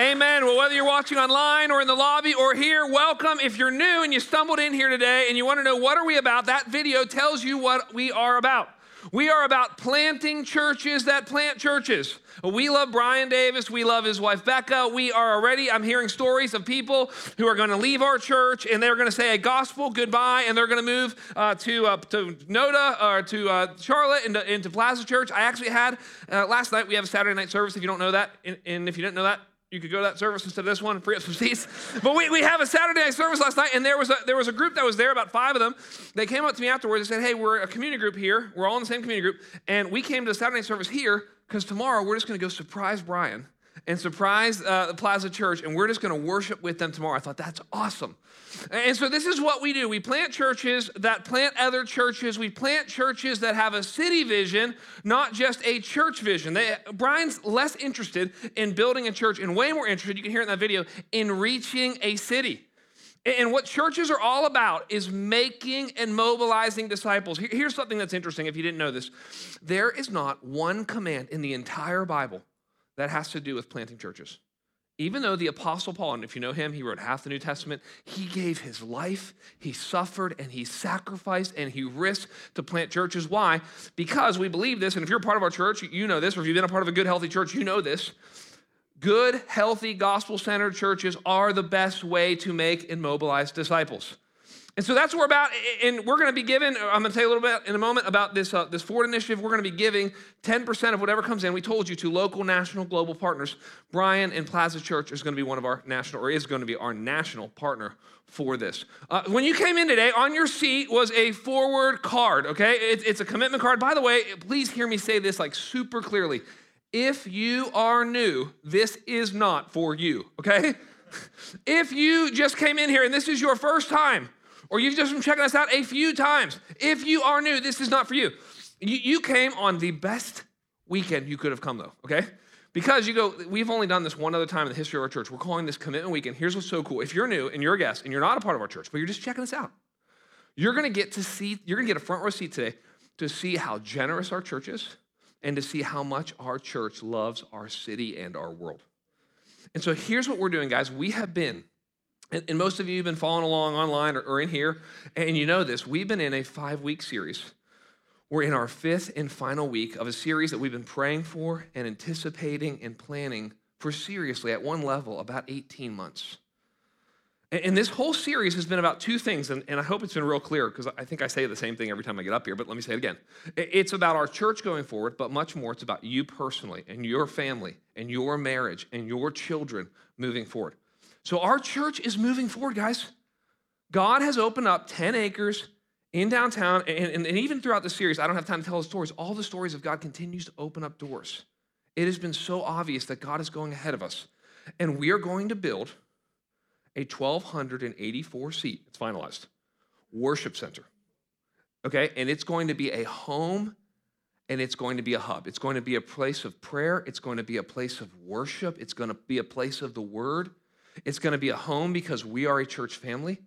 Amen. Well, whether you're watching online or in the lobby or here, welcome. If you're new and you stumbled in here today and you want to know what are we about, that video tells you what we are about. We are about planting churches that plant churches. We love Brian Davis. We love his wife Becca. We are already, I'm hearing stories of people who are going to leave our church and they're going to say a gospel goodbye and they're going to move uh, to, uh, to Noda or to uh, Charlotte into, into Plaza Church. I actually had, uh, last night, we have a Saturday night service if you don't know that. And, and if you didn't know that, you could go to that service instead of this one and free up some seats. But we, we have a Saturday night service last night, and there was, a, there was a group that was there, about five of them. They came up to me afterwards and said, Hey, we're a community group here. We're all in the same community group. And we came to the Saturday night service here because tomorrow we're just going to go surprise Brian and surprise uh, the Plaza Church, and we're just going to worship with them tomorrow. I thought that's awesome. And so this is what we do. We plant churches that plant other churches. We plant churches that have a city vision, not just a church vision. They, Brian's less interested in building a church and way more interested, you can hear it in that video, in reaching a city. And what churches are all about is making and mobilizing disciples. Here's something that's interesting if you didn't know this. There is not one command in the entire Bible that has to do with planting churches. Even though the Apostle Paul, and if you know him, he wrote half the New Testament, he gave his life, he suffered, and he sacrificed, and he risked to plant churches. Why? Because we believe this, and if you're a part of our church, you know this, or if you've been a part of a good, healthy church, you know this. Good, healthy, gospel centered churches are the best way to make and mobilize disciples. And so that's what we're about. And we're going to be giving, I'm going to tell you a little bit in a moment about this, uh, this Forward initiative. We're going to be giving 10% of whatever comes in. We told you to local, national, global partners. Brian and Plaza Church is going to be one of our national, or is going to be our national partner for this. Uh, when you came in today, on your seat was a forward card, okay? It, it's a commitment card. By the way, please hear me say this like super clearly. If you are new, this is not for you, okay? if you just came in here and this is your first time, or you've just been checking us out a few times. If you are new, this is not for you. You, you came on the best weekend you could have come, though, okay? Because you go, we've only done this one other time in the history of our church. We're calling this Commitment Weekend. Here's what's so cool. If you're new and you're a guest and you're not a part of our church, but you're just checking us out, you're gonna get to see, you're gonna get a front row seat today to see how generous our church is and to see how much our church loves our city and our world. And so here's what we're doing, guys. We have been and, most of you have been following along online or, in here, and you know this. We've been in a five week series. We're in our fifth and final week of a series that we've been praying for and anticipating and planning for seriously at one level about 18 months. And this whole series has been about two things, and, I hope it's been real clear because I think I say the same thing every time I get up here, but let me say it again. It's about our church going forward, but much more, it's about you personally and your family and your marriage and your children moving forward. So our church is moving forward, guys. God has opened up 10 acres in downtown, and, and, and, even throughout the series, I don't have time to tell the stories. All the stories of God continues to open up doors. It has been so obvious that God is going ahead of us. And we are going to build a 1,284 seat, it's finalized, worship center. Okay? And it's going to be a home and it's going to be a hub. It's going to be a place of prayer. It's going to be a place of worship. It's going to be a place of the word. It's going to be a home because we are a church family,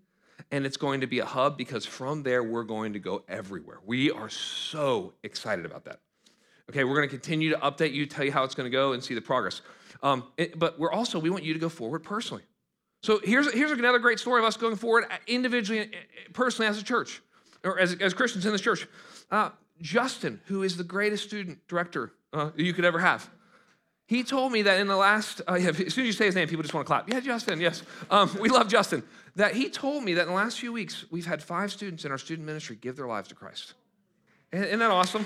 and it's going to be a hub because from there we're going to go everywhere. We are so excited about that. Okay, we're going to continue to update you, tell you how it's going to go, and see the progress. Um, it, but we're also, we want you to go forward personally. So here's, here's another great story of us going forward individually, personally as a church, or as, as Christians in this church. Uh, Justin, who is the greatest student director uh, you could ever have. He told me that in the last, uh, yeah, as soon as you say his name, people just want to clap. Yeah, Justin, yes. Um, we love Justin. That he told me that in the last few weeks, we've had five students in our student ministry give their lives to Christ. Isn't that awesome?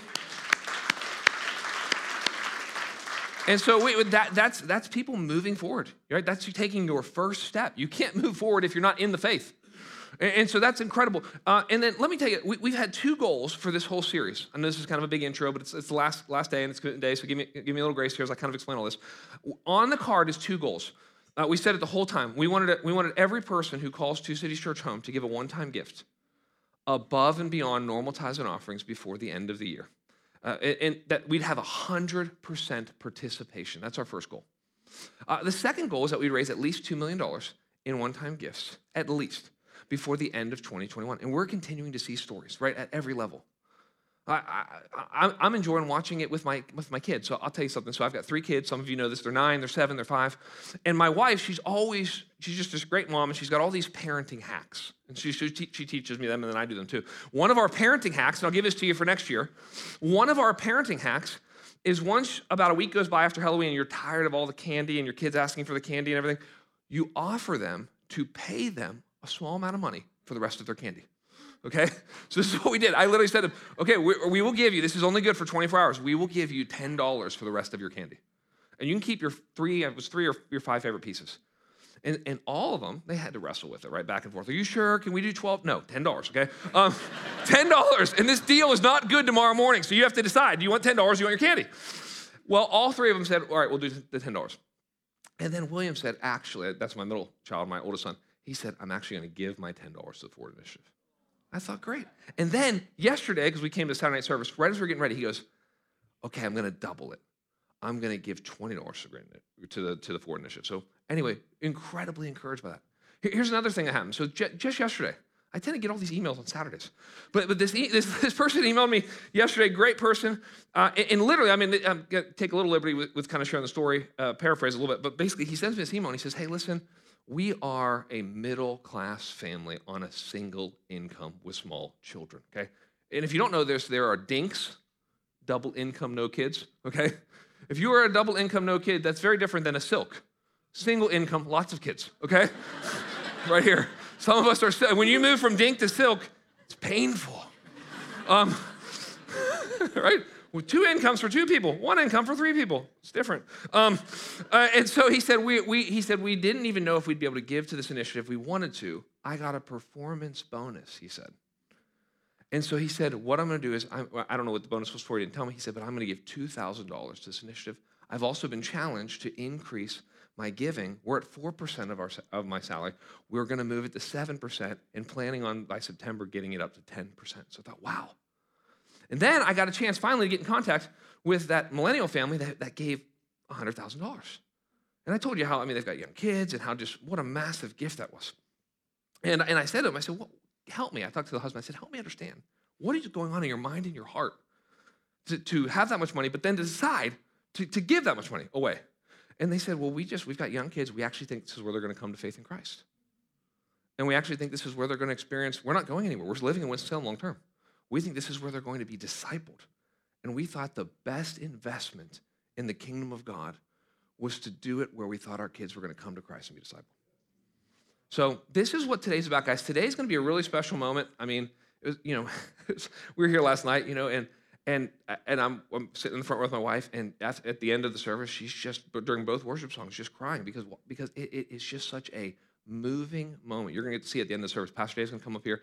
And so we, that, that's, that's people moving forward, right? That's you taking your first step. You can't move forward if you're not in the faith. And, and so that's incredible. Uh, and then let me tell you, we, have had two goals for this whole series. I know this is kind of a big intro, but it's, it's the last, last day and it's good day, so give me, give me a little grace here as I kind of explain all this. On the card is two goals. Uh, we said it the whole time. We wanted, we wanted every person who calls Two Cities Church home to give a one time gift above and beyond normal tithes and offerings before the end of the year. Uh, and, and, that we'd have 100% participation. That's our first goal. Uh, the second goal is that we'd raise at least $2 million in one time gifts, at least before the end of 2021. And we're continuing to see stories, right, at every level I, I'm enjoying watching it with my, with my kids. So I'll tell you something. So I've got three kids. Some of you know this. They're nine, they're seven, they're five. And my wife, she's always, she's just this great mom, and she's got all these parenting hacks. And she, she, she teaches me them, and then I do them too. One of our parenting hacks, and I'll give this to you for next year. One of our parenting hacks is once about a week goes by after Halloween, and you're tired of all the candy and your kids asking for the candy and everything, you offer them to pay them a small amount of money for the rest of their candy. Okay? So this is what we did. I literally said, okay, we, we will give you, this is only good for 24 hours. We will give you $10 for the rest of your candy. And you can keep your three, it was three or your five favorite pieces. And, and all of them, they had to wrestle with it, right? Back and forth. Are you sure? Can we do 12? No, $10, okay? Um, $10. And this deal is not good tomorrow morning. So you have to decide do you want $10 do you want your candy? Well, all three of them said, all right, we'll do the $10. And then William said, actually, that's my middle child, my oldest son. He said, I'm actually going to give my $10 to the Forward Initiative. I thought, great. And then yesterday, because we came to Saturday night service, right as we are getting ready, he goes, okay, I'm going to double it. I'm going to give $20 to the, to the Forward Initiative. So anyway, incredibly encouraged by that. Here's another thing that happened. So just yesterday, I tend to get all these emails on Saturdays. But, but this, this, this person emailed me yesterday, great person. Uh, and, and, literally, I mean, I'm going to take a little liberty with, with, kind of sharing the story, uh, paraphrase a little bit. But basically, he sends me this email and he says, hey, listen, we are a middle class family on a single income with small children, okay? And if you don't know this, there are dinks, double income, no kids, okay? If you are a double income, no kid, that's very different than a silk. Single income, lots of kids, okay? right here. Some of us are, when you move from dink to silk, it's painful. Um, right? With two incomes for two people, one income for three people. It's different. Um, uh, and so he said, we, we, he said, we didn't even know if we'd be able to give to this initiative. We wanted to. I got a performance bonus, he said. And so he said, what I'm going to do is, I, I don't know what the bonus was for. He didn't tell me. He said, but I'm going to give $2,000 to this initiative. I've also been challenged to increase my giving. We're at 4% of, our, of my salary. We're going to move it to 7% and planning on by September getting it up to 10%. So I thought, wow, and then I got a chance finally to get in contact with that millennial family that, that gave $100,000. And I told you how, I mean, they've got young kids and how just what a massive gift that was. And, and I said to him, I said, well, help me. I talked to the husband. I said, help me understand. What is going on in your mind and your heart to, to have that much money, but then decide to, to give that much money away? And they said, well, we just, we've got young kids. We actually think this is where they're going to come to faith in Christ. And we actually think this is where they're going to experience, we're not going anywhere. We're living in Winston-Salem long term. We think this is where they're going to be discipled. And we thought the best investment in the kingdom of God was to do it where we thought our kids were going to come to Christ and be discipled. So this is what today's about, guys. Today's going to be a really special moment. I mean, it was, you know, we were here last night, you know, and and and I'm, I'm sitting in the front row with my wife, and at, at, the end of the service, she's just during both worship songs, just crying because because it, it, it's just such a moving moment. You're going to get to see at the end of the service. Pastor Dave's going to come up here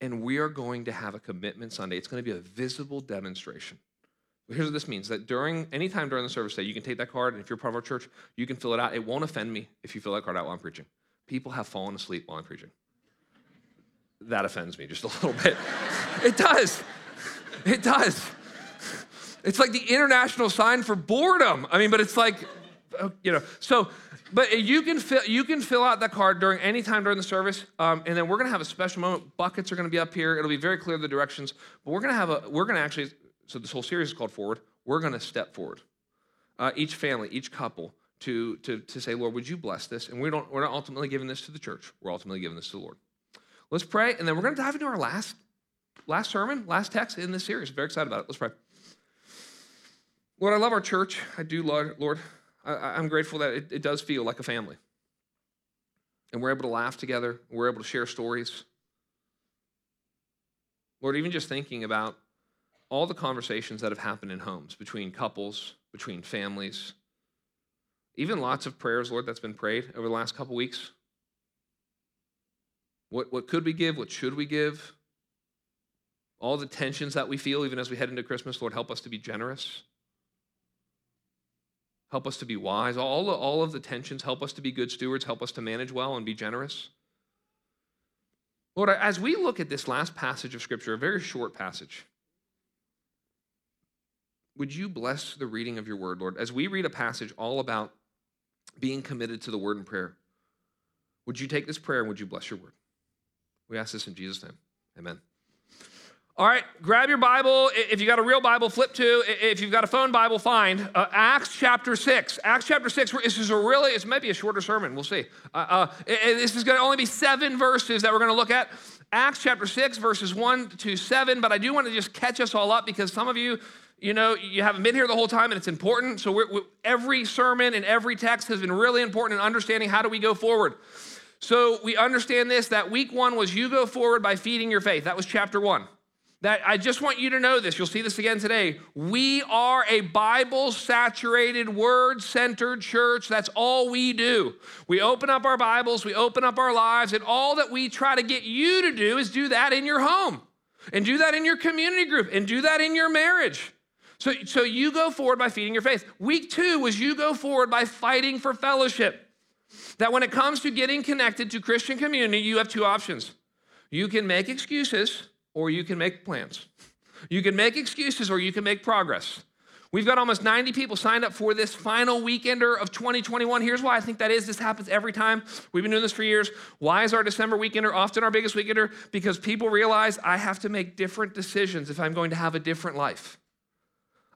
and we are going to have a commitment Sunday. It's going to be a visible demonstration. Here's what this means that during any time during the service day, you can take that card, and if you're part of our church, you can fill it out. It won't offend me if you fill that card out while I'm preaching. People have fallen asleep while I'm preaching. That offends me just a little bit. it does. It does. It's like the international sign for boredom. I mean, but it's like, you know, so but you can fill you can fill out that card during any time during the service, um, and then we're gonna have a special moment. Buckets are gonna be up here. It'll be very clear the directions. But we're gonna have a we're gonna actually so this whole series is called Forward. We're gonna step forward. Uh, each family, each couple, to to to say, Lord, would you bless this? And we don't we're not ultimately giving this to the church. We're ultimately giving this to the Lord. Let's pray, and then we're gonna dive into our last last sermon, last text in this series. Very excited about it. Let's pray. Lord, I love our church. I do, Lord. I, am grateful that it, it does feel like a family. And we're able to laugh together, we're able to share stories. Lord, even just thinking about all the conversations that have happened in homes between couples, between families, even lots of prayers, Lord, that's been prayed over the last couple weeks. What, what could we give? What should we give? All the tensions that we feel, even as we head into Christmas, Lord, help us to be generous. Help us to be wise. All, all of the tensions, help us to be good stewards, help us to manage well and be generous. Lord, as we look at this last passage of Scripture, a very short passage, would you bless the reading of your word, Lord? As we read a passage all about being committed to the word and prayer, would you take this prayer and would you bless your word? We ask this in Jesus' name. Amen. All right, grab your Bible. If you got a real Bible, flip to. If you've got a phone Bible, fine. Uh, Acts chapter 6. Acts chapter 6, this is a really, it's maybe a shorter sermon. We'll see. Uh, uh, this is going to only be seven verses that we're going to look at. Acts chapter 6, verses 1 to 7. But I do want to just catch us all up because some of you, you know, you haven't been here the whole time and it's important. So we're, we're, every sermon and every text has been really important in understanding how do we go forward. So we understand this that week one was you go forward by feeding your faith. That was chapter one that I just want you to know this. You'll see this again today. We are a Bible saturated, word centered church. That's all we do. We open up our Bibles, we open up our lives, and all that we try to get you to do is do that in your home, and do that in your community group, and do that in your marriage. So, so you go forward by feeding your faith. Week two was you go forward by fighting for fellowship. That when it comes to getting connected to Christian community, you have two options. You can make excuses or you can make plans. You can make excuses or you can make progress. We've got almost 90 people signed up for this final weekender of 2021. Here's why I think that is. This happens every time. We've been doing this for years. Why is our December weekender often our biggest weekender? Because people realize I have to make different decisions if I'm going to have a different life.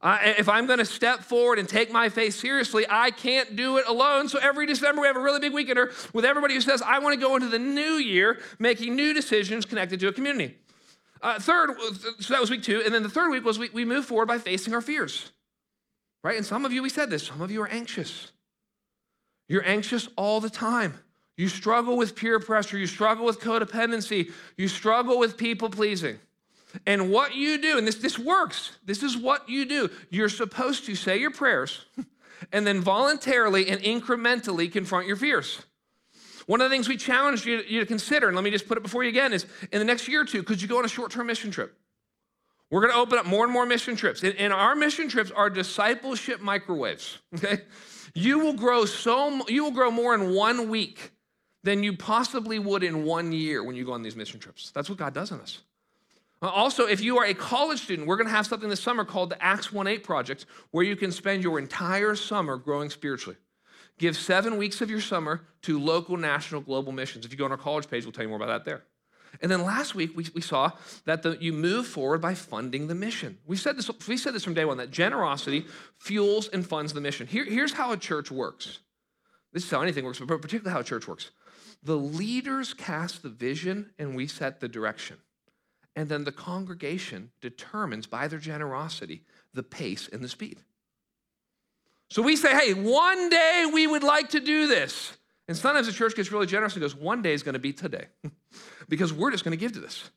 Uh, if I'm going to step forward and take my faith seriously, I can't do it alone. So every December, we have a really big weekender with everybody who says, I want to go into the new year making new decisions connected to a community. Uh, third, so that was week two. And then the third week was we, we moved forward by facing our fears. Right? And some of you, we said this, some of you are anxious. You're anxious all the time. You struggle with peer pressure. You struggle with codependency. You struggle with people pleasing. And what you do, and this, this works, this is what you do. You're supposed to say your prayers and then voluntarily and incrementally confront your fears. One of the things we challenged you, you to consider, and let me just put it before you again, is in the next year or two, could you go on a short term mission trip? We're going to open up more and more mission trips. And, and, our mission trips are discipleship microwaves, okay? You will grow so you will grow more in one week than you possibly would in one year when you go on these mission trips. That's what God does in us. Uh, also, if you are a college student, we're going to have something this summer called the Acts 1-8 project where you can spend your entire summer growing spiritually. Give seven weeks of your summer to local, national, global missions. If you go on our college page, we'll tell you more about that there. And then last week, we, we saw that the, you move forward by funding the mission. We said, this, we said this from day one that generosity fuels and funds the mission. Here, here's how a church works this is how anything works, but particularly how a church works. The leaders cast the vision, and we set the direction. And then the congregation determines by their generosity the pace and the speed. So we say, hey, one day we would like to do this. And sometimes the church gets really generous and goes, one day is going to be today because we're just going to give to this.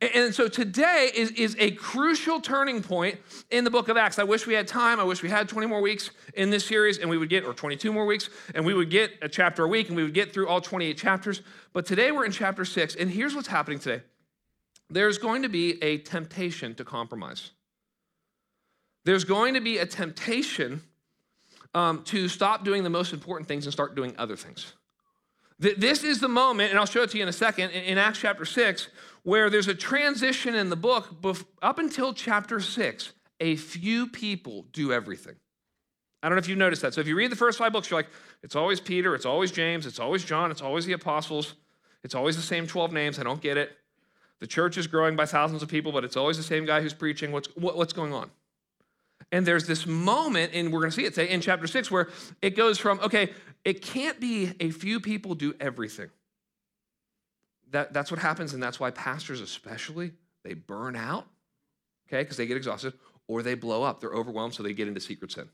And so today is, is a crucial turning point in the book of Acts. I wish we had time. I wish we had 20 more weeks in this series and we would get, or 22 more weeks, and we would get a chapter a week and we would get through all 28 chapters. But today we're in chapter six. And here's what's happening today there's going to be a temptation to compromise. There's going to be a temptation um, to stop doing the most important things and start doing other things. This is the moment, and I'll show it to you in a second, in Acts chapter 6, where there's a transition in the book. Up until chapter 6, a few people do everything. I don't know if you've noticed that. So if you read the first five books, you're like, it's always Peter, it's always James, it's always John, it's always the apostles, it's always the same 12 names. I don't get it. The church is growing by thousands of people, but it's always the same guy who's preaching. What's, what, what's going on? And there's this moment, and we're going to see it say in chapter six, where it goes from, okay, it can't be a few people do everything. That, that's what happens, and that's why pastors, especially, they burn out, okay, because they get exhausted, or they blow up. They're overwhelmed, so they get into secret sin.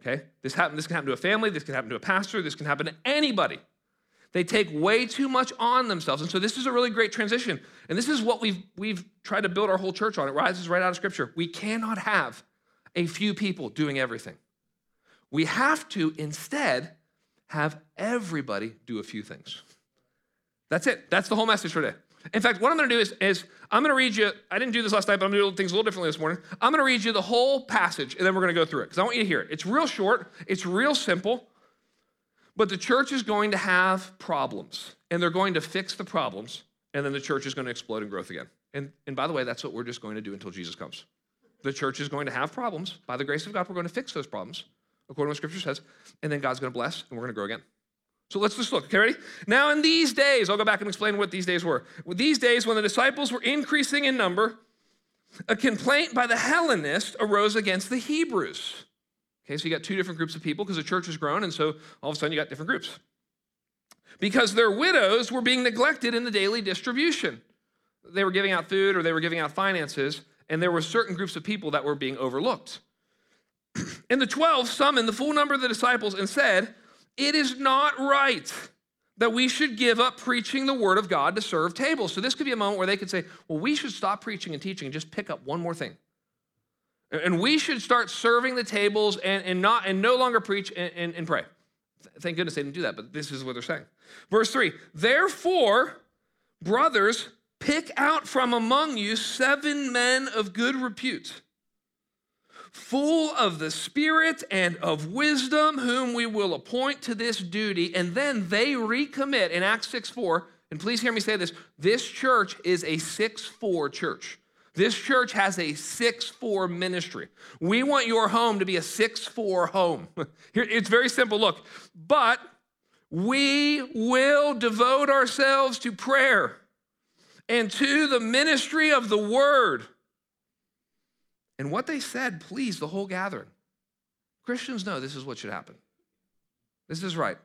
Okay? This, happen, this can happen to a family, this can happen to a pastor, this can happen to anybody. They take way too much on themselves. And so this is a really great transition. And this is what we've, we've tried to build our whole church on. It rises right out of Scripture. We cannot have a few people doing everything. We have to instead have everybody do a few things. That's it. That's the whole message for today. In fact, what I'm going to do is, is I'm going to read you, I didn't do this last night, but I'm going to do things a little differently this morning. I'm going to read you the whole passage, and then we're going to go through it because I want you to hear it. It's real short, it's real simple. But the church is going to have problems, and they're going to fix the problems, and then the church is going to explode in growth again. And, and by the way, that's what we're just going to do until Jesus comes. The church is going to have problems. By the grace of God, we're going to fix those problems, according to what Scripture says, and then God's going to bless, and we're going to grow again. So let's just look. Okay, ready? Now, in these days, I'll go back and explain what these days were. These days, when the disciples were increasing in number, a complaint by the Hellenists arose against the Hebrews. Okay, so you got two different groups of people because the church has grown, and so all of a sudden you got different groups. Because their widows were being neglected in the daily distribution. They were giving out food or they were giving out finances, and there were certain groups of people that were being overlooked. and the 12 summoned the full number of the disciples and said, It is not right that we should give up preaching the word of God to serve tables. So this could be a moment where they could say, Well, we should stop preaching and teaching and just pick up one more thing. And we should start serving the tables and, and not and no longer preach and, and, and pray. Thank goodness they didn't do that, but this is what they're saying. Verse 3 Therefore, brothers, pick out from among you seven men of good repute, full of the Spirit and of wisdom, whom we will appoint to this duty. And then they recommit in Acts 6 4. And please hear me say this this church is a 6 4 church. This church has a 6 4 ministry. We want your home to be a 6 4 home. It's very simple. Look, but we will devote ourselves to prayer and to the ministry of the word. And what they said pleased the whole gathering. Christians know this is what should happen. This is right.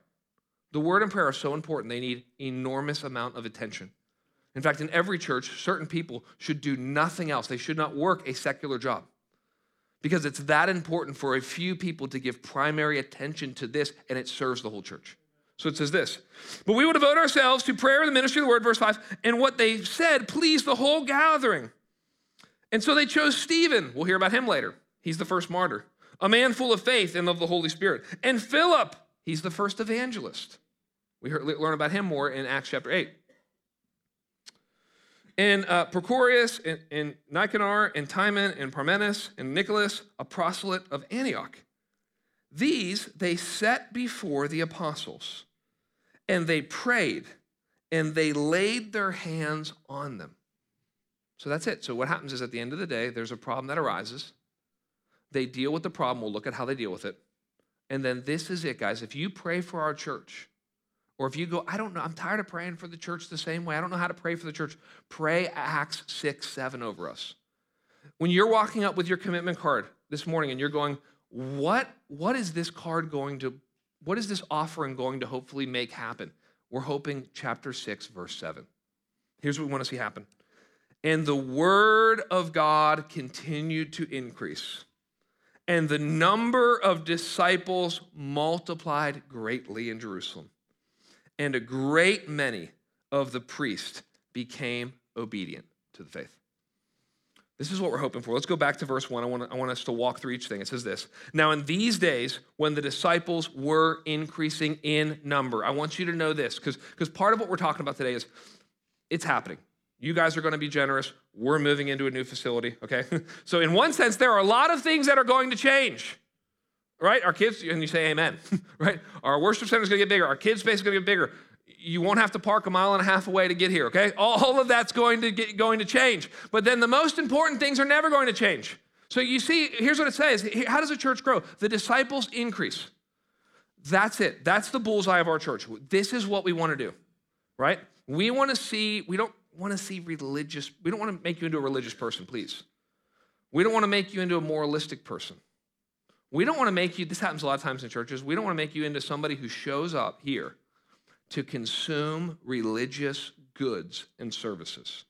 The word and prayer are so important, they need enormous amount of attention. In fact, in every church, certain people should do nothing else. They should not work a secular job because it's that important for a few people to give primary attention to this and it serves the whole church. So it says this, but we will devote ourselves to prayer and the ministry of the word, verse 5, and what they said pleased the whole gathering. And so they chose Stephen. We'll hear about him later. He's the first martyr, a man full of faith and of the Holy Spirit. And Philip, he's the first evangelist. We learn about him more in Acts chapter 8 and uh, Prochorus, and, and Nicanor, and Timon, and Parmenas, and Nicholas, a proselyte of Antioch. These they set before the apostles, and they prayed, and they laid their hands on them. So that's it. So what happens is at the end of the day, there's a problem that arises. They deal with the problem. We'll look at how they deal with it. And then this is it, guys. If you pray for our church, or if you go, I don't know, I'm tired of praying for the church the same way. I don't know how to pray for the church. Pray Acts 6, 7 over us. When you're walking up with your commitment card this morning and you're going, what, what is this card going to, what is this offering going to hopefully make happen? We're hoping chapter 6, verse 7. Here's what we want to see happen. And the word of God continued to increase, and the number of disciples multiplied greatly in Jerusalem and a great many of the priests became obedient to the faith. This is what we're hoping for. Let's go back to verse 1. I want, I want us to walk through each thing. It says this Now, in these days, when the disciples were increasing in number, I want you to know this because part of what we're talking about today is it's happening. You guys are going to be generous. We're moving into a new facility, okay? so, in one sense, there are a lot of things that are going to change right? Our kids, and you say amen, right? Our worship center is going to get bigger. Our kids' space is going to get bigger. You won't have to park a mile and a half away to get here, okay? All of that's going to get, going to change. But then the most important things are never going to change. So you see, here's what it says. How does a church grow? The disciples increase. That's it. That's the bullseye of our church. This is what we want to do, right? We want to see, we don't want to see religious, we don't want to make you into a religious person, please. We don't want to make you into a moralistic person. We don't want to make you, this happens a lot of times in churches, we don't want to make you into somebody who shows up here to consume religious goods and services.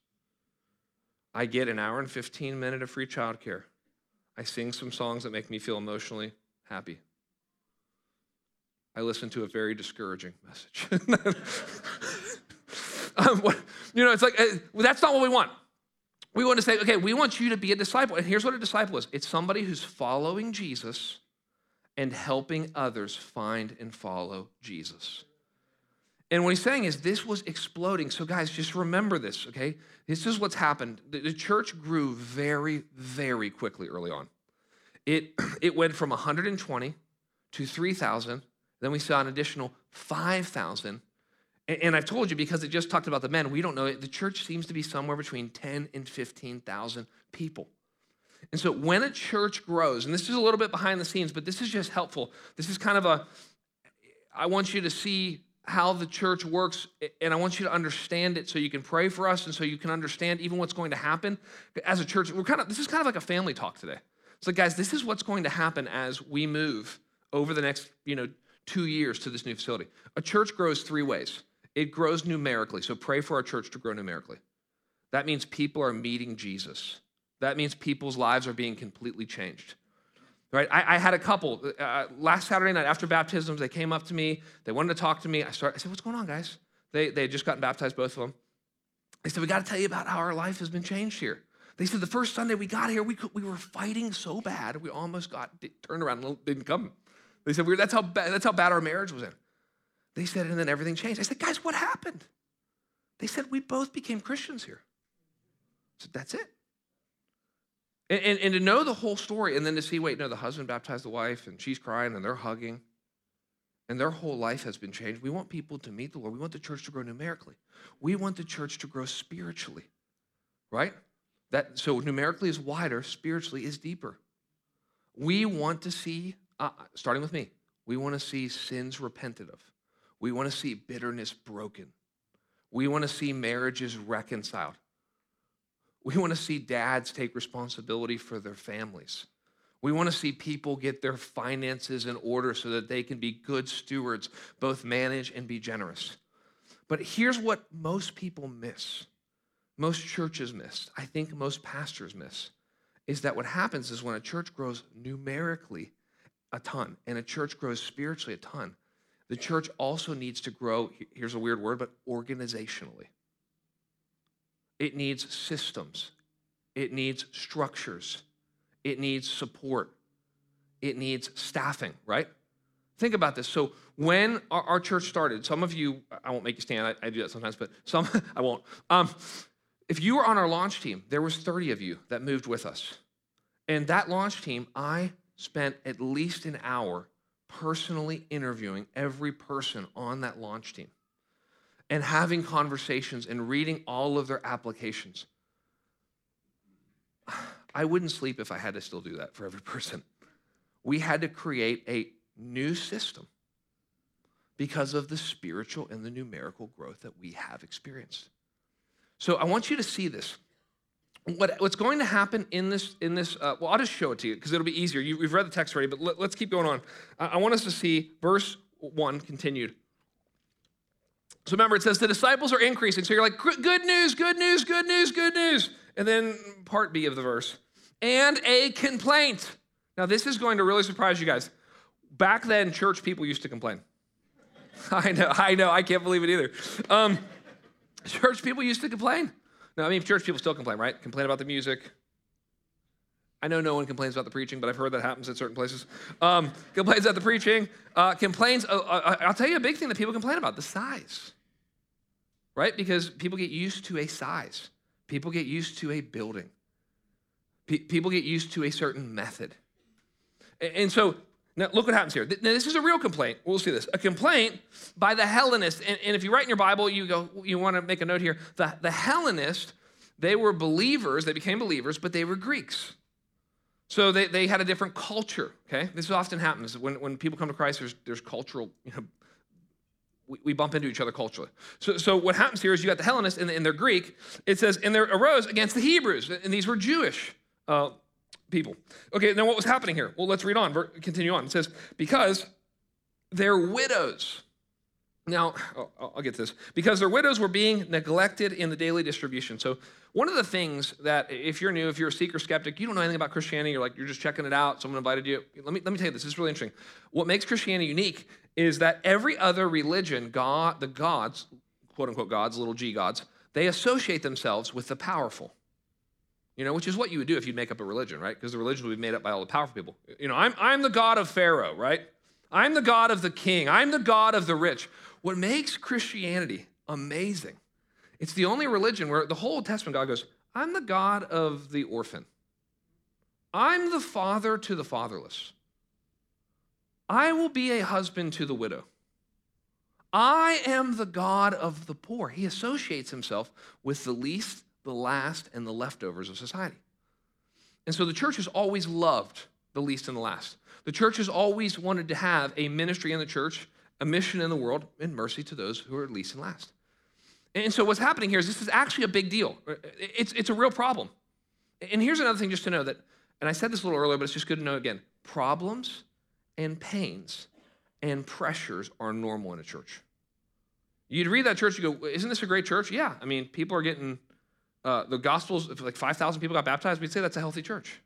I get an hour and 15 minute of free childcare. I sing some songs that make me feel emotionally happy. I listen to a very discouraging message. um, what, you know, it's like, uh, that's not what we want. We want to say, okay, we want you to be a disciple. And here's what a disciple is it's somebody who's following Jesus and helping others find and follow Jesus. And what he's saying is this was exploding. So, guys, just remember this, okay? This is what's happened. The, church grew very, very quickly early on. It, it went from 120 to 3,000. Then we saw an additional 5,000 and I've told you because it just talked about the men, we don't know. It. The church seems to be somewhere between 10 and 15,000 people. And so when a church grows, and this is a little bit behind the scenes, but this is just helpful. This is kind of a, I want you to see how the church works, and I want you to understand it so you can pray for us and so you can understand even what's going to happen. As a church, we're kind of this is kind of like a family talk today. So, guys, this is what's going to happen as we move over the next, you know, two years to this new facility. A church grows three ways. It grows numerically. So pray for our church to grow numerically. That means people are meeting Jesus. That means people's lives are being completely changed. Right? I, I had a couple uh, last Saturday night after baptisms. They came up to me. They wanted to talk to me. I started. I said, "What's going on, guys?" They they had just gotten baptized, both of them. They said, "We got to tell you about how our life has been changed here." They said the first Sunday we got here, we could, we were fighting so bad we almost got turned around and didn't come. They said we were, that's how bad, that's how bad our marriage was in. They said, and then everything changed. I said, guys, what happened? They said we both became Christians here. I said, that's it. And, and, and, to know the whole story and then to see, wait, no, the husband baptized the wife and she's crying and they're hugging and their whole life has been changed. We want people to meet the Lord. We want the church to grow numerically. We want the church to grow spiritually, right? That so numerically is wider, spiritually is deeper. We want to see, uh, starting with me, we want to see sins repented of. We want to see bitterness broken. We want to see marriages reconciled. We want to see dads take responsibility for their families. We want to see people get their finances in order so that they can be good stewards, both manage and be generous. But here's what most people miss most churches miss, I think most pastors miss, is that what happens is when a church grows numerically a ton and a church grows spiritually a ton, the church also needs to grow, here's a weird word, but organizationally. It needs systems, it needs structures, it needs support, it needs staffing, right? Think about this. So, when our, our church started, some of you, I won't make you stand, I, I do that sometimes, but some, I won't. Um, if you were on our launch team, there was 30 of you that moved with us. And that launch team, I spent at least an hour personally interviewing every person on that launch team and having conversations and reading all of their applications. I wouldn't sleep if I had to still do that for every person. We had to create a new system because of the spiritual and the numerical growth that we have experienced. So I want you to see this. What, what's going to happen in this, in this uh, well, I'll just show it to you because it'll be easier. You, we've read the text already, but let, us keep going on. I, I want us to see verse 1 continued. So remember, it says the disciples are increasing. So you're like, good news, good news, good news, good news. And then part B of the verse, and a complaint. Now, this is going to really surprise you guys. Back then, church people used to complain. I know, I know, I can't believe it either. Um, Church people used to complain. No, I mean, church people still complain, right? Complain about the music. I know no one complains about the preaching, but I've heard that happens at certain places. Um, complains about the preaching. Uh, complains, uh, uh, I'll tell you a big thing that people complain about the size, right? Because people get used to a size, people get used to a building, people get used to a certain method. And so now, look what happens here. Now, this is a real complaint. We'll see this. A complaint by the Hellenists. And, and if you write in your Bible, you go, you want to make a note here. The, the Hellenists, they were believers, they became believers, but they were Greeks. So they, they had a different culture, okay? This often happens. When, when people come to Christ, there's, there's cultural, you know, we, we bump into each other culturally. So, so what happens here is you got the Hellenists and, and they're Greek. It says, and there arose against the Hebrews, and these were Jewish. Uh, people. Okay, now what was happening here? Well, let's read on, continue on. It says, because their widows, now oh, I'll, I'll get this, because their widows were being neglected in the daily distribution. So, one of the things that if you're new, if you're a seeker skeptic, you don't know anything about Christianity, you're like, you're just checking it out, someone invited you. Let me, let me tell you this, this is really interesting. What makes Christianity unique is that every other religion, God, the gods, quote unquote gods, little g gods, they associate themselves with the powerful you know, which is what you would do if you'd make up a religion, right? Because the religion would be made up by all the powerful people. You know, I'm, I'm the God of Pharaoh, right? I'm the God of the king. I'm the God of the rich. What makes Christianity amazing, it's the only religion where the whole Old Testament God goes, I'm the God of the orphan. I'm the father to the fatherless. I will be a husband to the widow. I am the God of the poor. He associates himself with the least the last and the leftovers of society. And so the church has always loved the least and the last. The church has always wanted to have a ministry in the church a mission in the world and mercy to those who are least and last. And so what's happening here is this is actually a big deal. It's, it's a real problem. And here's another thing just to know that, and I said this a little earlier, but it's just good to know again. Problems and pains and pressures are normal in a church. You'd read that church, you go, isn't this a great church? Yeah. I mean, people are getting uh, the Gospels, if like 5,000 people got baptized, we'd say that's a healthy church.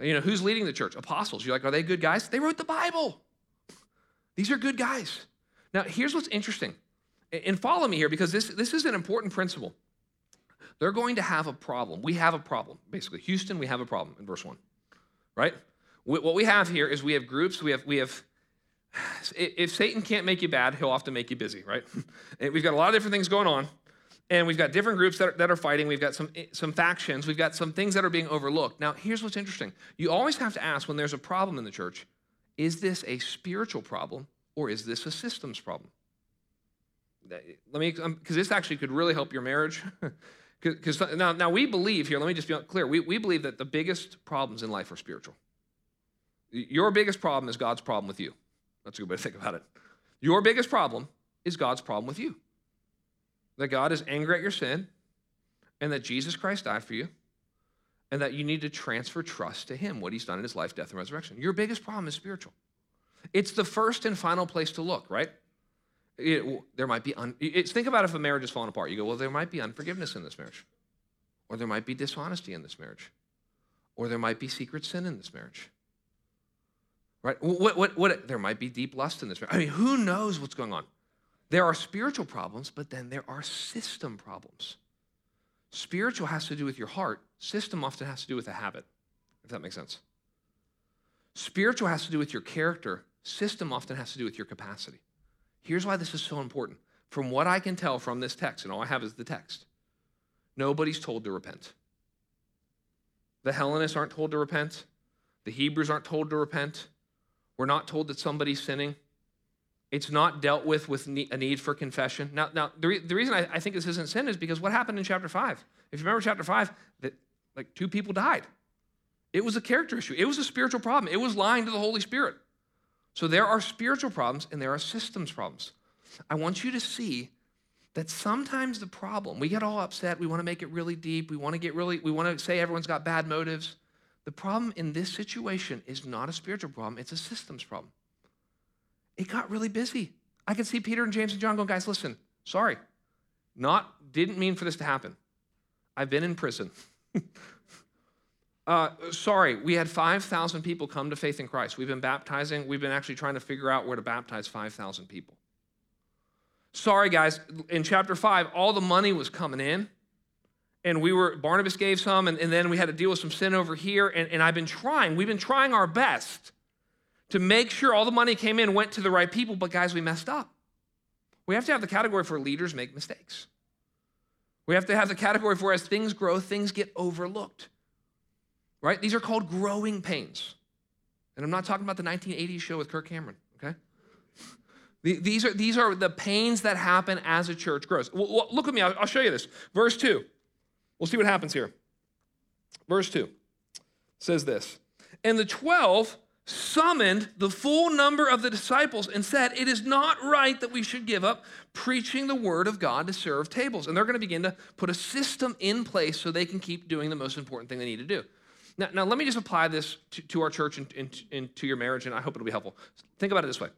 You know, who's leading the church? Apostles. You're like, are they good guys? They wrote the Bible. These are good guys. Now, here's what's interesting. And follow me here because this, this is an important principle. They're going to have a problem. We have a problem, basically. Houston, we have a problem in verse 1, right? What we have here is we have groups, we have, we have, if Satan can't make you bad, he'll often make you busy, right? We've got a lot of different things going on, and we've got different groups that are, that are fighting. We've got some, some factions. We've got some things that are being overlooked. Now, here's what's interesting. You always have to ask when there's a problem in the church, is this a spiritual problem or is this a systems problem? Let me, because um, this actually could really help your marriage. Because now, now we believe here, let me just be clear, we, we believe that the biggest problems in life are spiritual. Your biggest problem is God's problem with you. That's a good way to think about it. Your biggest problem is God's problem with you. That God is angry at your sin, and that Jesus Christ died for you, and that you need to transfer trust to Him, what He's done in His life, death, and resurrection. Your biggest problem is spiritual. It's the first and final place to look, right? It, there might be, un, think about if a marriage is falling apart. You go, well, there might be unforgiveness in this marriage, or there might be dishonesty in this marriage, or there might be secret sin in this marriage. Right? What, what, what, there might be deep lust in this marriage. I mean, who knows what's going on? There are spiritual problems, but then there are system problems. Spiritual has to do with your heart, system often has to do with a habit, if that makes sense. Spiritual has to do with your character, system often has to do with your capacity. Here's why this is so important. From what I can tell from this text, and all I have is the text, nobody's told to repent. The Hellenists aren't told to repent. The Hebrews aren't told to repent. We're not told that somebody's sinning. It's not dealt with with a need for confession. Now, now the, re- the reason I, I think this isn't sin is because what happened in chapter 5? If you remember chapter 5, that like two people died. It was a character issue. It was a spiritual problem. It was lying to the Holy Spirit. So there are spiritual problems and there are systems problems. I want you to see that sometimes the problem, we get all upset, we want to make it really deep, we want to get really, we want to say everyone's got bad motives. The problem in this situation is not a spiritual problem, it's a systems problem. It got really busy. I could see Peter and James and John going, guys, listen, sorry. Not, didn't mean for this to happen. I've been in prison. Uh, sorry, we had 5,000 people come to faith in Christ. We've been baptizing. We've been actually trying to figure out where to baptize 5,000 people. Sorry, guys, in chapter 5, all the money was coming in. And we were, Barnabas gave some, and, and then we had to deal with some sin over here. And, and I've been trying, we've been trying our best to make sure all the money came in, went to the right people. But guys, we messed up. We have to have the category for leaders make mistakes. We have to have the category for as things grow, things get overlooked right? These are called growing pains. And I'm not talking about the 1980s show with Kirk Cameron, okay? These are, these are the pains that happen as a church grows. Look at me, I'll show you this. Verse 2. We'll see what happens here. Verse 2 says this And the 12 summoned the full number of the disciples and said, It is not right that we should give up preaching the word of God to serve tables. And they're going to begin to put a system in place so they can keep doing the most important thing they need to do. Now, now let me just apply this to, to our church and, and, and to your marriage, and I hope it'll be helpful. Think about it this way.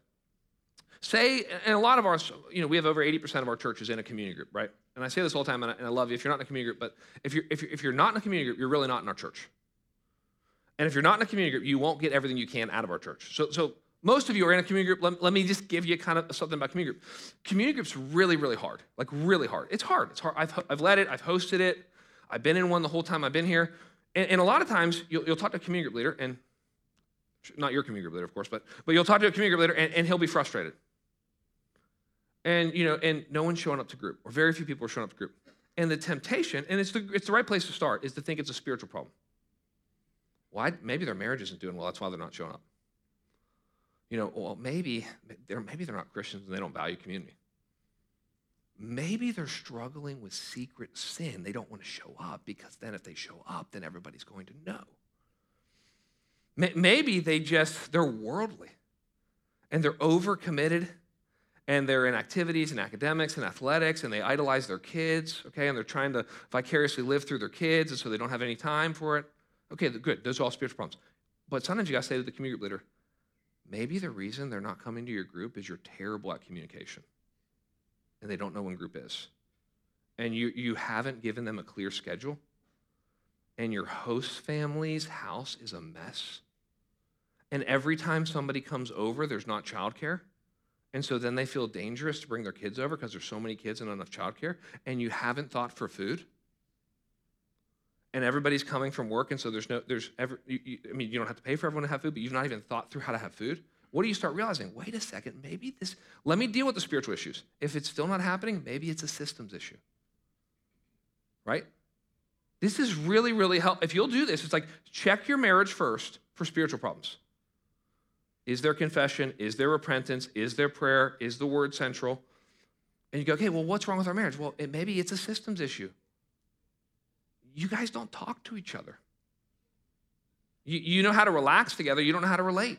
Say, and a lot of our, you know, we have over 80% of our churches in a community group, right? And I say this all the time, and I, and I love you if you're not in a community group, but if you're, if, you're, if you're not in a community group, you're really not in our church. And if you're not in a community group, you won't get everything you can out of our church. So, so most of you are in a community group. Let, let, me just give you kind of something about community group. Community group's really, really hard. Like really hard. It's hard. It's hard. I've, I've led it. I've hosted it. I've been in one the whole time I've been here. And, and a lot of times you'll, you'll, talk to a community group leader, and not your community group leader, of course, but, but you'll talk to a community group leader, and, and he'll be frustrated. And, you know, and no one's showing up to group, or very few people are showing up to group. And the temptation, and it's the, it's the right place to start, is to think it's a spiritual problem. Why? Maybe their marriage isn't doing well. That's why they're not showing up. You know, well, maybe they're, maybe they're not Christians and they don't value community. Maybe they're struggling with secret sin. They don't want to show up because then if they show up, then everybody's going to know. Maybe they just, they're worldly. and they're overcommitted and they're in activities and academics and athletics and they idolize their kids, okay, and they're trying to vicariously live through their kids and so they don't have any time for it. Okay, good. Those are all spiritual problems. But sometimes you got to say to the community group leader, maybe the reason they're not coming to your group is you're terrible at communication and they don't know when group is. And you, you haven't given them a clear schedule and your host family's house is a mess. And every time somebody comes over, there's not childcare. And so then they feel dangerous to bring their kids over because there's so many kids and not enough childcare. And you haven't thought for food. And everybody's coming from work, and so there's no, there's ever, you, I mean, you don't have to pay for everyone to have food, but you've not even thought through how to have food. What do you start realizing? Wait a second, maybe this, let me deal with the spiritual issues. If it's still not happening, maybe it's a systems issue. Right? This is really, really help. If you'll do this, it's like check your marriage first for spiritual problems. Is there confession? Is there repentance? Is there prayer? Is the word central? And you go, okay, well, what's wrong with our marriage? Well, it, maybe it's a systems issue. You guys don't talk to each other. You, you know how to relax together, you don't know how to relate.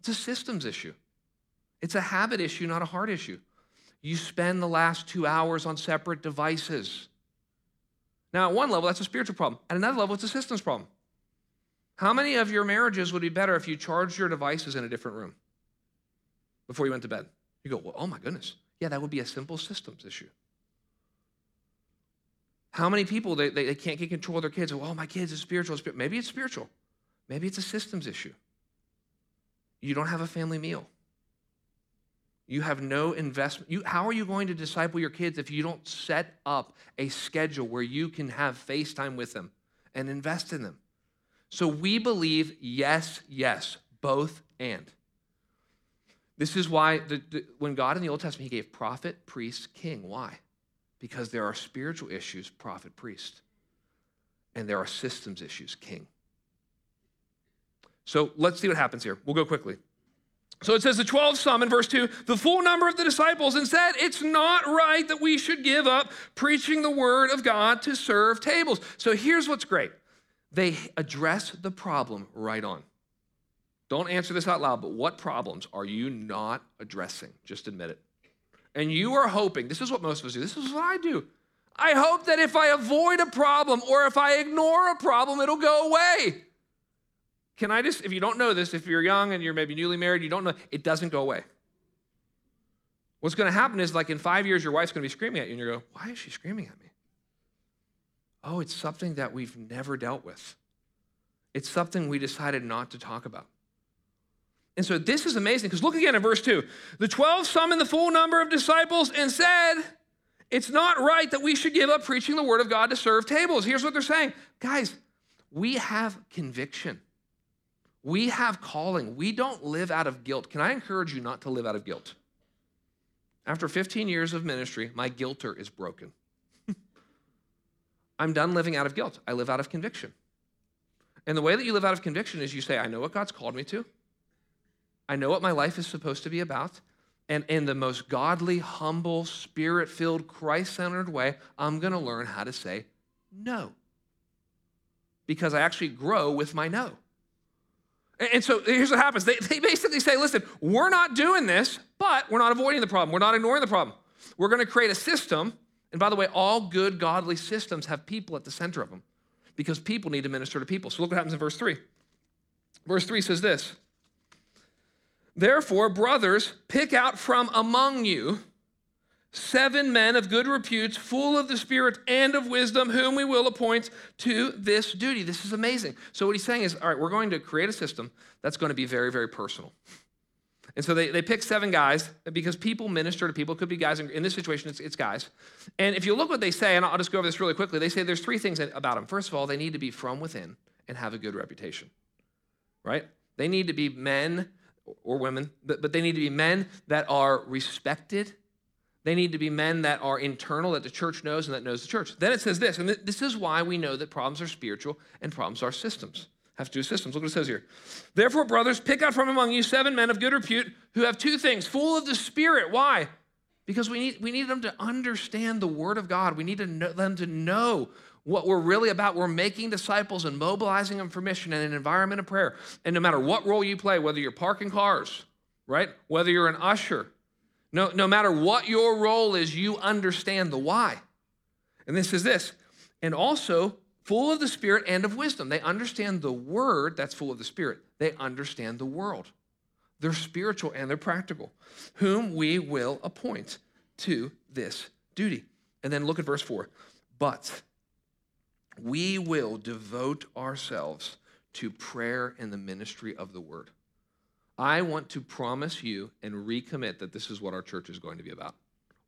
It's a systems issue. It's a habit issue, not a heart issue. You spend the last two hours on separate devices. Now, at one level, that's a spiritual problem. At another level, it's a systems problem. How many of your marriages would be better if you charged your devices in a different room before you went to bed? You go, well, oh my goodness. Yeah, that would be a simple systems issue. How many people, they, they, they can't get control of their kids? Well, oh, my kids are spiritual. Maybe it's spiritual. Maybe it's a systems issue. You don't have a family meal. You have no investment. You, how are you going to disciple your kids if you don't set up a schedule where you can have FaceTime with them and invest in them? So we believe yes, yes, both and. This is why the, the, when God in the Old Testament, He gave prophet, priest, king. Why? Because there are spiritual issues, prophet, priest, and there are systems issues, king. So let's see what happens here. We'll go quickly. So it says the 12 summoned, verse 2, the full number of the disciples, and said, It's not right that we should give up preaching the word of God to serve tables. So here's what's great they address the problem right on. Don't answer this out loud, but what problems are you not addressing? Just admit it. And you are hoping, this is what most of us do, this is what I do. I hope that if I avoid a problem or if I ignore a problem, it'll go away. Can I just, if you don't know this, if you're young and you're maybe newly married, you don't know, it doesn't go away. What's going to happen is, like in five years, your wife's going to be screaming at you, and you're go, Why is she screaming at me? Oh, it's something that we've never dealt with. It's something we decided not to talk about. And so this is amazing because look again at verse 2. The 12 summoned the full number of disciples and said, It's not right that we should give up preaching the word of God to serve tables. Here's what they're saying Guys, we have conviction, we have calling. We don't live out of guilt. Can I encourage you not to live out of guilt? After 15 years of ministry, my guilter is broken. I'm done living out of guilt. I live out of conviction. And the way that you live out of conviction is you say, I know what God's called me to. I know what my life is supposed to be about. And in the most godly, humble, spirit filled, Christ centered way, I'm going to learn how to say no. Because I actually grow with my no. And so here's what happens they, they basically say, listen, we're not doing this, but we're not avoiding the problem. We're not ignoring the problem. We're going to create a system and by the way, all good, godly systems have people at the center of them because people need to minister to people. So look what happens in verse 3. Verse 3 says this Therefore, brothers, pick out from among you seven men of good repute, full of the Spirit and of wisdom, whom we will appoint to this duty. This is amazing. So, what he's saying is, all right, we're going to create a system that's going to be very, very personal. And so they, they pick seven guys because people minister to people. It could be guys. In, this situation, it's, it's, guys. And if you look what they say, and I'll just go over this really quickly, they say there's three things about them. First of all, they need to be from within and have a good reputation, right? They need to be men or women, but, but they need to be men that are respected. They need to be men that are internal, that the church knows and that knows the church. Then it says this, and this is why we know that problems are spiritual and problems are systems have to do systems. Look what it says here. Therefore, brothers, pick out from among you seven men of good repute who have two things full of the Spirit. Why? Because we need, we need them to understand the Word of God. We need to know, them to know what we're really about. We're making disciples and mobilizing them for mission in an environment of prayer. And no matter what role you play, whether you're parking cars, right? Whether you're an usher, no, no matter what your role is, you understand the why. And this is this. And also, full of the Spirit and of wisdom. They understand the word that's full of the Spirit, they understand the world. They're spiritual and they're practical, whom we will appoint to this duty. And then look at verse 4. But we will devote ourselves to prayer and the ministry of the word. I want to promise you and recommit that this is what our church is going to be about.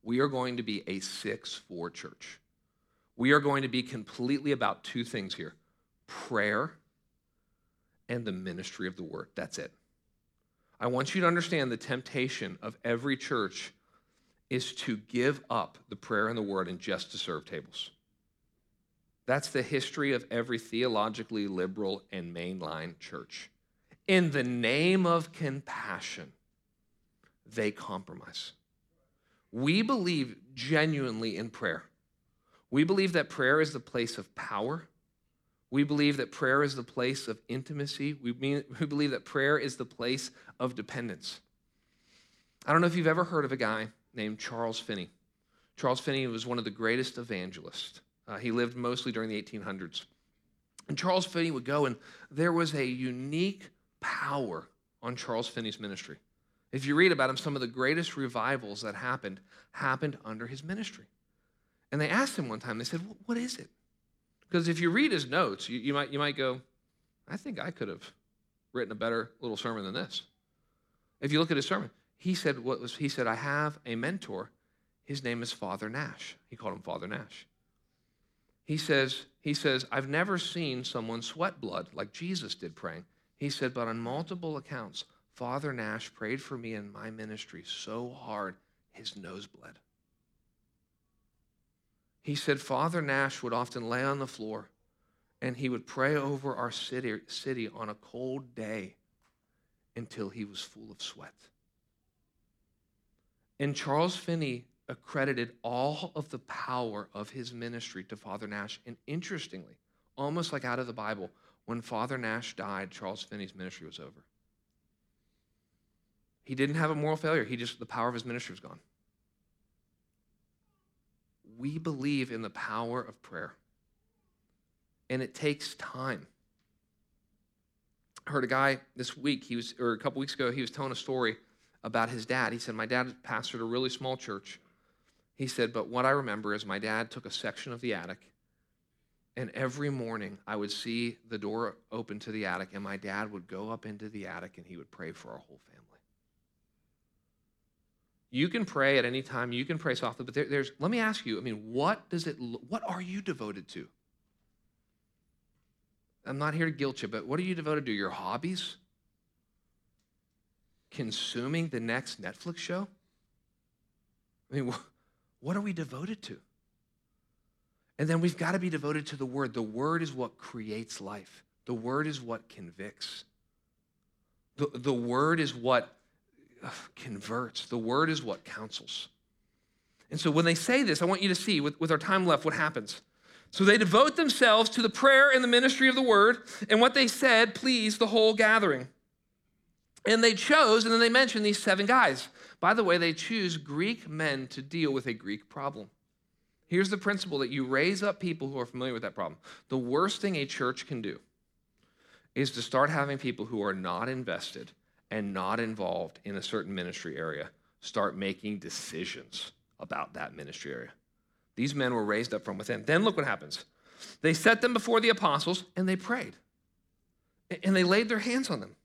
We are going to be a 6 4 church. We are going to be completely about two things here prayer and the ministry of the word. That's it. I want you to understand the temptation of every church is to give up the prayer and the word and just to serve tables. That's the history of every theologically liberal and mainline church in the name of compassion, they compromise. We believe genuinely in prayer. We believe that prayer is the place of power. We believe that prayer is the place of intimacy. We, mean, we believe that prayer is the place of dependence. I don't know if you've ever heard of a guy named Charles Finney. Charles Finney was one of the greatest evangelists. Uh, he lived mostly during the 1800s. And Charles Finney would go, and there was a unique power on Charles Finney's ministry. If you read about him, some of the greatest revivals that happened happened under his ministry. And they asked him one time, they said, What is it? Because if you read his notes, you, you, might, you might go, I think I could have written a better little sermon than this. If you look at his sermon, he said, what was, he said, I have a mentor. His name is Father Nash. He called him Father Nash. He says, he says, I've never seen someone sweat blood like Jesus did praying. He said, But on multiple accounts, Father Nash prayed for me in my ministry so hard his nose bled. He said, Father Nash would often lay on the floor and he would pray over our city, city on a cold day until he was full of sweat. And Charles Finney accredited all of the power of his ministry to Father Nash. And interestingly, almost like out of the Bible, when Father Nash died, Charles Finney's ministry was over. He didn't have a moral failure, he just, the power of his ministry was gone. We believe in the power of prayer, and it takes time. I heard a guy this week, he was, or a couple weeks ago, he was telling a story about his dad. He said, My dad pastored a really small church. He said, But what I remember is my dad took a section of the attic and every morning I would see the door open to the attic, and my dad would go up into the attic and he would pray for our whole family. You can pray at any time, you can pray softly, but there, there's, let me ask you, I mean, what does it, what are you devoted to? I'm not here to guilt you, but what are you devoted to? Your hobbies? Consuming the next Netflix show? I mean, what are we devoted to? And then we've got to be devoted to the Word. The Word is what creates life, the Word is what convicts. The, the Word is what uh, converts, the Word is what counsels. And so when they say this, I want you to see with, with our time left what happens. So they devote themselves to the prayer and the ministry of the Word, and what they said pleased the whole gathering. And they chose, and then they mentioned these seven guys. By the way, they choose Greek men to deal with a Greek problem. Here's the principle that you raise up people who are familiar with that problem. The worst thing a church can do is to start having people who are not invested and not involved in a certain ministry area start making decisions about that ministry area. These men were raised up from within. Then look what happens. They set them before the apostles and they prayed. And they laid their hands on them.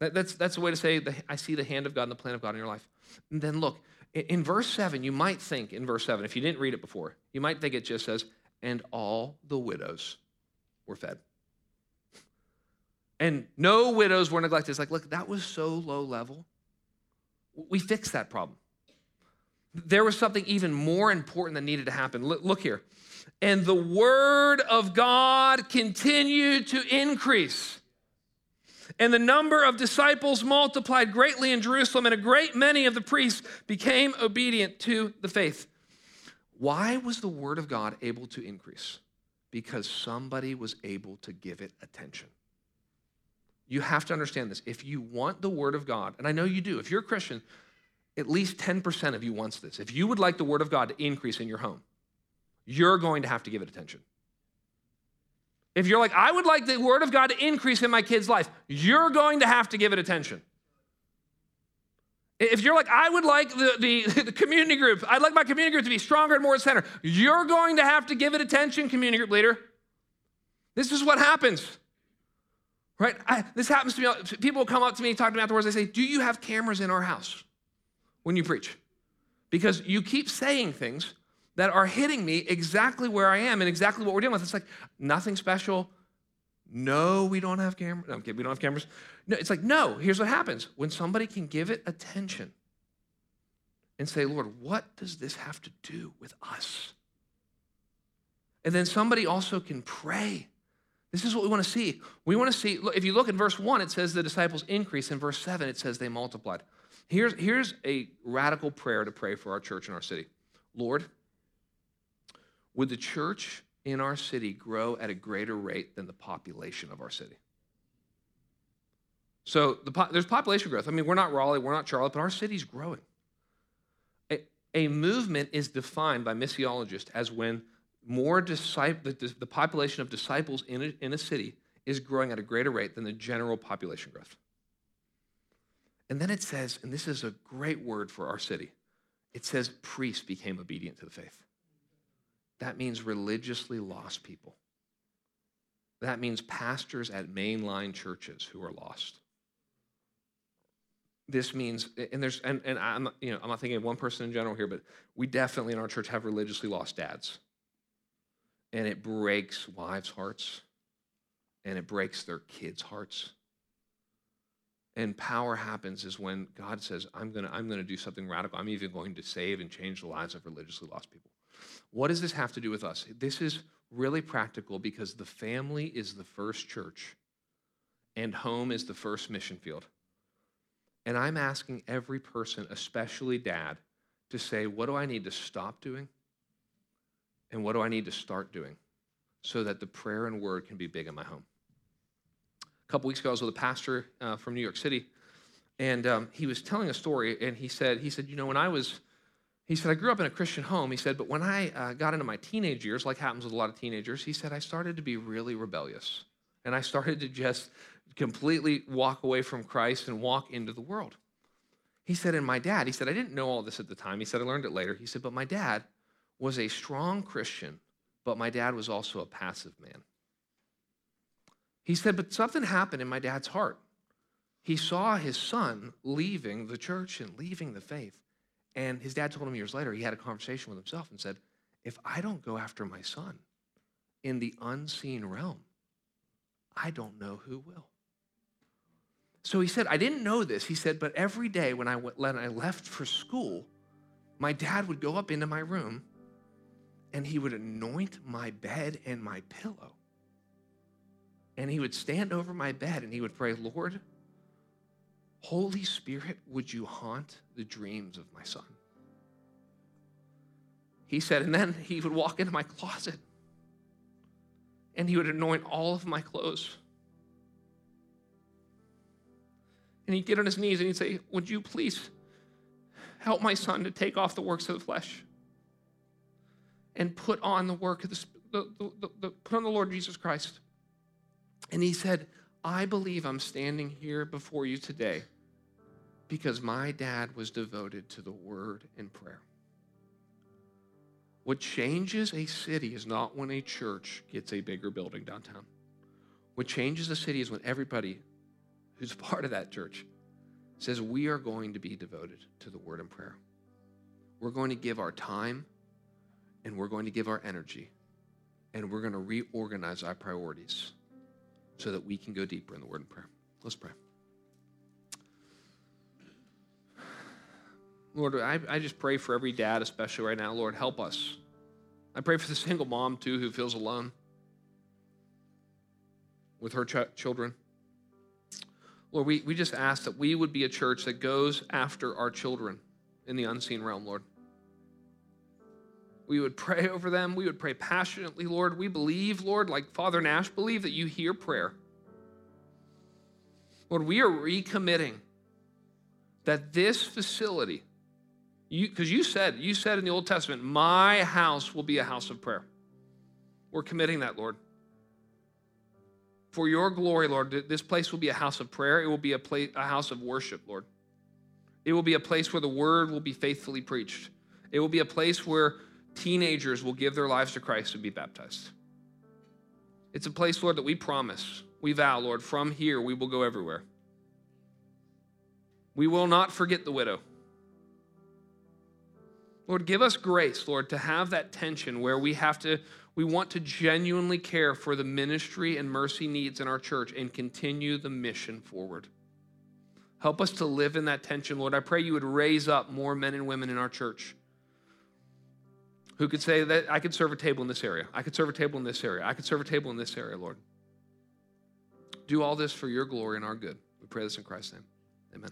That's, that's a way to say, the, I see the hand of God and the plan of God in your life. And then look, in verse 7, you might think, in verse 7, if you didn't read it before, you might think it just says, and all the widows were fed. And no widows were neglected. It's like, look, that was so low level. We fixed that problem. There was something even more important that needed to happen. Look here. And the word of God continued to increase and the number of disciples multiplied greatly in Jerusalem, and a great many of the priests became obedient to the faith. Why was the word of God able to increase? Because somebody was able to give it attention. you have to understand this. If you want the Word of God, and I know you do, if you're a Christian, at least 10% of you wants this. If you would like the Word of God to increase in your home, you're going to have to give it attention. If you're like, I would like the Word of God to increase in my kid's life, you're going to have to give it attention. If you're like, I would like the, the, the, community group, I'd like my community group to be stronger and more center, you're going to have to give it attention, community group leader. This is what happens. Right? I, this happens to me. People come up to me, talk to me afterwards. They say, Do you have cameras in our house when you preach? Because you keep saying things that are hitting me exactly where I am and exactly what we're dealing with. It's like nothing special. No, we don't have cameras. No, we don't have cameras. No, it's like, no, here's what happens. When somebody can give it attention and say, Lord, what does this have to do with us? And then somebody also can pray this is what we want to see. We want to see, if you look in verse 1, it says the disciples increase. In verse 7, it says they multiplied. Here's, here's a radical prayer to pray for our church and our city Lord, would the church in our city grow at a greater rate than the population of our city? So the, there's population growth. I mean, we're not Raleigh, we're not Charlotte, but our city's growing. A, a movement is defined by missiologists as when more disciple, the, the population of disciples in a, in a city is growing at a greater rate than the general population growth. And then it says, and this is a great word for our city, it says priests became obedient to the faith. That means religiously lost people. That means pastors at mainline churches who are lost. This means, and there's, and, and I'm, you know, I'm not thinking of one person in general here, but we definitely in our church have religiously lost dads and it breaks wives' hearts and it breaks their kids' hearts. And power happens is when God says, I'm to I'm to do something radical. I'm even going to save and change the lives of religiously lost people. What does this have to do with us? This is really practical because the family is the first church and home is the first mission field. And I'm asking every person, especially dad, to say, What do I need to stop doing? And what do I need to start doing so that the prayer and word can be big in my home? A couple weeks ago, I was with a pastor uh, from New York City, and um, he was telling a story. And he said, he said, you know, when I was, he said, I grew up in a Christian home. He said, but when I uh, got into my teenage years, like happens with a lot of teenagers, he said, I started to be really rebellious, and I started to just completely walk away from Christ and walk into the world. He said, and my dad, he said, I didn't know all this at the time. He said, I learned it later. He said, but my dad was a strong Christian, but my dad was also a passive man. He said, but something happened in my dad's heart. He saw his son leaving the church and leaving the faith. And his dad told him years later, he had a conversation with himself and said, If I don't go after my son in the unseen realm, I don't know who will. So he said, I didn't know this. He said, but every day when I, went, when I left for school, my dad would go up into my room and he would anoint my bed and my pillow. And he would stand over my bed and he would pray, Lord, Holy Spirit, would you haunt the dreams of my son? He said, and then he would walk into my closet and he would anoint all of my clothes. And he'd get on his knees and he'd say, Would you please help my son to take off the works of the flesh? and put on the work of the, the, the, the, put on the Lord Jesus Christ. And he said, I believe I'm standing here before you today because my dad was devoted to the word and prayer. What changes a city is not when a church gets a bigger building downtown. What changes a city is when everybody who's part of that church says, We are going to be devoted to the word and prayer. We're going to give our time, and we're going to give our energy and we're going to reorganize our priorities so that we can go deeper in the word and prayer. Let's pray. Lord, I, I just pray for every dad, especially right now. Lord, help us. I pray for the single mom, too, who feels alone with her ch- children. Lord, we, we just ask that we would be a church that goes after our children in the unseen realm, Lord. We would pray over them. We would pray passionately, Lord. We believe, Lord, like Father Nash, believe that you hear prayer. Lord, we are recommitting that this facility, because you, you said, you said in the Old Testament, my house will be a house of prayer. We're committing that, Lord. For your glory, Lord, this place will be a house of prayer. It will be a, place, a house of worship, Lord. It will be a place where the word will be faithfully preached. It will be a place where teenagers will give their lives to Christ and be baptized. It's a place, Lord, that we promise, we vow, Lord, from here we will go everywhere. We will not forget the widow. Lord, give us grace, Lord, to have that tension where we have to, we want to genuinely care for the ministry and mercy needs in our church and continue the mission forward. Help us to live in that tension, Lord. I pray you would raise up more men and women in our church who could say that I could serve a table in this area. I could serve a table in this area. I could serve a table in this area, Lord. Do all this for your glory and our good. We pray this in Christ's name. Amen.